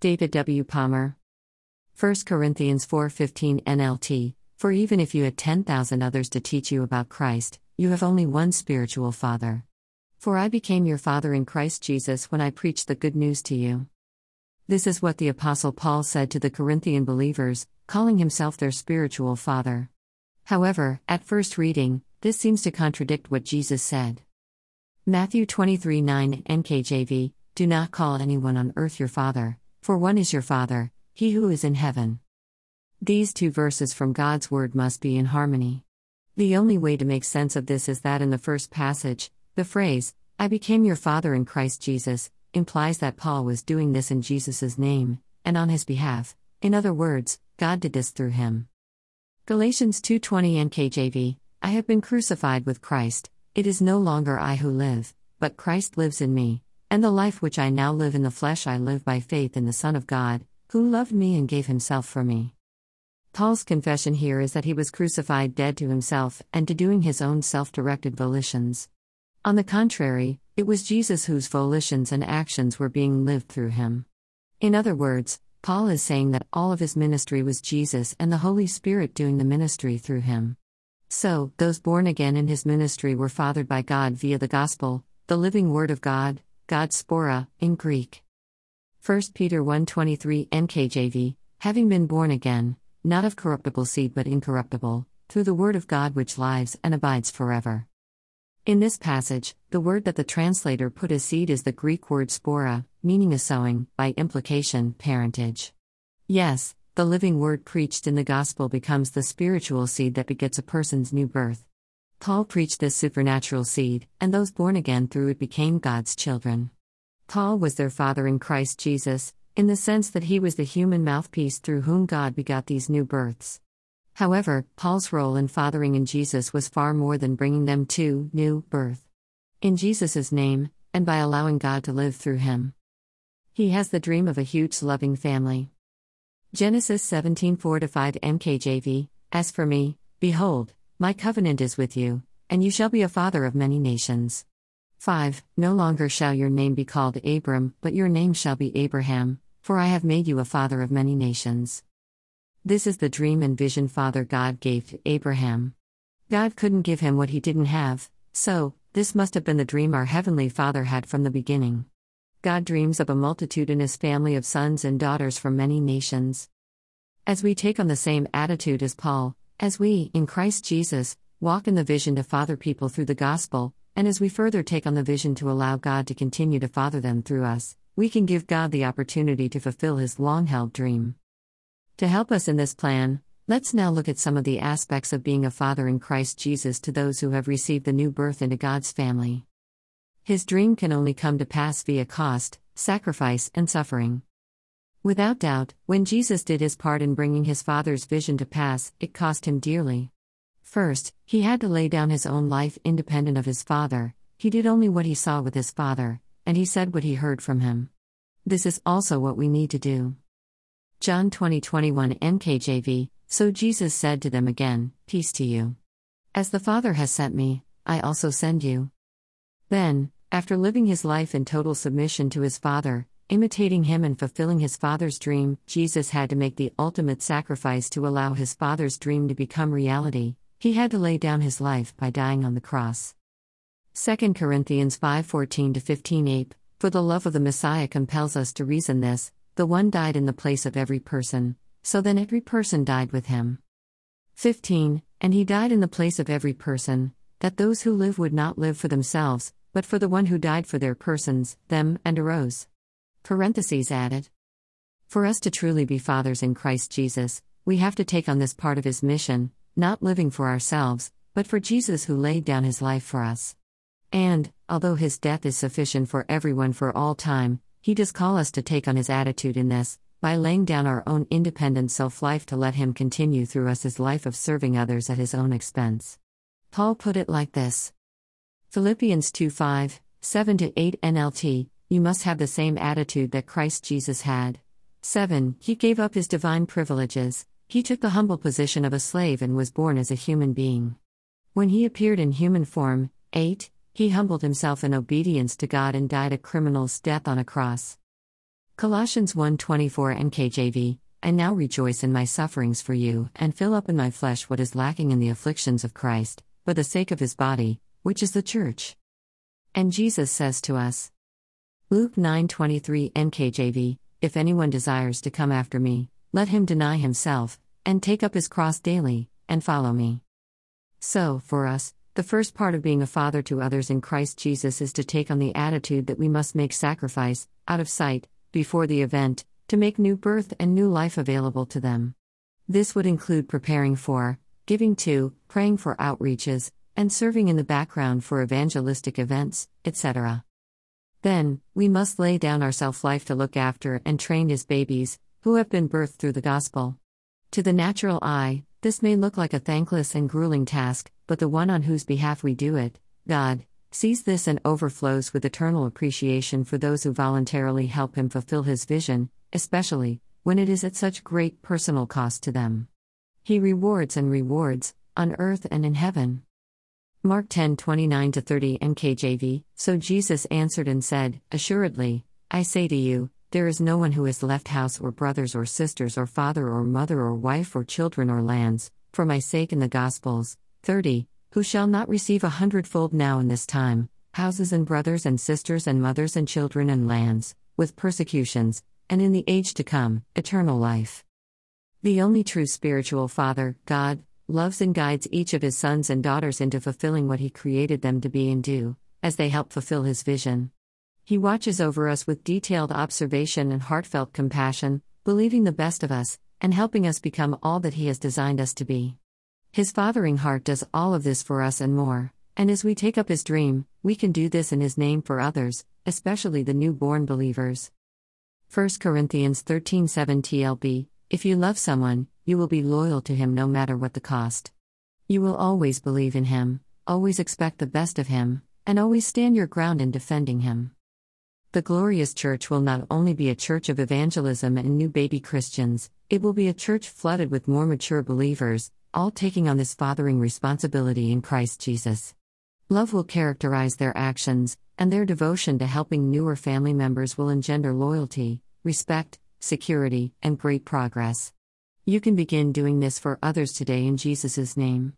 David W. Palmer. 1 Corinthians 4:15 NLT For even if you had 10,000 others to teach you about Christ, you have only one spiritual father. For I became your father in Christ Jesus when I preached the good news to you. This is what the apostle Paul said to the Corinthian believers, calling himself their spiritual father. However, at first reading, this seems to contradict what Jesus said. Matthew 23 9 NKJV Do not call anyone on earth your father, for one is your father, he who is in heaven. These two verses from God's Word must be in harmony. The only way to make sense of this is that in the first passage, the phrase, I became your father in Christ Jesus, implies that Paul was doing this in Jesus' name, and on his behalf. In other words, God did this through him. Galatians 2:20 NKJV I have been crucified with Christ it is no longer I who live but Christ lives in me and the life which I now live in the flesh I live by faith in the son of God who loved me and gave himself for me. Paul's confession here is that he was crucified dead to himself and to doing his own self directed volitions. On the contrary, it was Jesus whose volitions and actions were being lived through him. In other words, Paul is saying that all of his ministry was Jesus and the Holy Spirit doing the ministry through him. So, those born again in his ministry were fathered by God via the gospel, the living word of God, God's spora, in Greek. 1 Peter 1:23 NKJV, having been born again, not of corruptible seed but incorruptible, through the word of God which lives and abides forever. In this passage, the word that the translator put as seed is the Greek word spora, meaning a sowing, by implication, parentage. Yes, the living word preached in the gospel becomes the spiritual seed that begets a person's new birth. Paul preached this supernatural seed, and those born again through it became God's children. Paul was their father in Christ Jesus, in the sense that he was the human mouthpiece through whom God begot these new births. However, Paul's role in fathering in Jesus was far more than bringing them to new birth. In Jesus' name, and by allowing God to live through him. He has the dream of a huge loving family. Genesis 17 4 5 NKJV As for me, behold, my covenant is with you, and you shall be a father of many nations. 5. No longer shall your name be called Abram, but your name shall be Abraham, for I have made you a father of many nations. This is the dream and vision Father God gave to Abraham. God couldn't give him what he didn't have, so, this must have been the dream our Heavenly Father had from the beginning. God dreams of a multitudinous family of sons and daughters from many nations. As we take on the same attitude as Paul, as we, in Christ Jesus, walk in the vision to father people through the gospel, and as we further take on the vision to allow God to continue to father them through us, we can give God the opportunity to fulfill his long held dream. To help us in this plan, let's now look at some of the aspects of being a father in Christ Jesus to those who have received the new birth into God's family. His dream can only come to pass via cost, sacrifice, and suffering. Without doubt, when Jesus did his part in bringing his Father's vision to pass, it cost him dearly. First, he had to lay down his own life independent of his father, he did only what he saw with his father, and he said what he heard from him. This is also what we need to do. John 20 21 NKJV So Jesus said to them again, Peace to you. As the Father has sent me, I also send you. Then, after living his life in total submission to his Father, imitating him and fulfilling his Father's dream, Jesus had to make the ultimate sacrifice to allow his Father's dream to become reality, he had to lay down his life by dying on the cross. 2 Corinthians 5:14 to 15:8 For the love of the Messiah compels us to reason this, the one died in the place of every person, so then every person died with him. 15 And he died in the place of every person, that those who live would not live for themselves, but for the one who died for their persons, them, and arose. Parentheses added. For us to truly be fathers in Christ Jesus, we have to take on this part of his mission, not living for ourselves, but for Jesus who laid down his life for us. And, although his death is sufficient for everyone for all time, he does call us to take on his attitude in this, by laying down our own independent self life to let him continue through us his life of serving others at his own expense. Paul put it like this Philippians 2 5, 7 8 NLT, you must have the same attitude that Christ Jesus had. 7. He gave up his divine privileges, he took the humble position of a slave and was born as a human being. When he appeared in human form, 8, he humbled himself in obedience to God and died a criminal's death on a cross. Colossians 1:24 NKJV I now rejoice in my sufferings for you and fill up in my flesh what is lacking in the afflictions of Christ for the sake of his body which is the church. And Jesus says to us Luke 9:23 NKJV If anyone desires to come after me let him deny himself and take up his cross daily and follow me. So for us the first part of being a father to others in Christ Jesus is to take on the attitude that we must make sacrifice out of sight before the event, to make new birth and new life available to them. This would include preparing for, giving to, praying for outreaches, and serving in the background for evangelistic events, etc. Then, we must lay down our self life to look after and train his babies, who have been birthed through the gospel. To the natural eye, this may look like a thankless and grueling task, but the one on whose behalf we do it, God, sees this and overflows with eternal appreciation for those who voluntarily help him fulfill his vision, especially when it is at such great personal cost to them. He rewards and rewards, on earth and in heaven. Mark 10 29 30 NKJV So Jesus answered and said, Assuredly, I say to you, there is no one who has left house or brothers or sisters or father or mother or wife or children or lands, for my sake in the Gospels, 30, who shall not receive a hundredfold now in this time, houses and brothers and sisters and mothers and children and lands, with persecutions, and in the age to come, eternal life. The only true spiritual Father, God, loves and guides each of his sons and daughters into fulfilling what he created them to be and do, as they help fulfill his vision. He watches over us with detailed observation and heartfelt compassion, believing the best of us, and helping us become all that he has designed us to be. His fathering heart does all of this for us and more, and as we take up His dream, we can do this in His name for others, especially the newborn believers. 1 Corinthians 13:7 TLB If you love someone, you will be loyal to him no matter what the cost. You will always believe in him, always expect the best of him, and always stand your ground in defending him. The glorious church will not only be a church of evangelism and new baby Christians, it will be a church flooded with more mature believers, all taking on this fathering responsibility in Christ Jesus. Love will characterize their actions, and their devotion to helping newer family members will engender loyalty, respect, security, and great progress. You can begin doing this for others today in Jesus' name.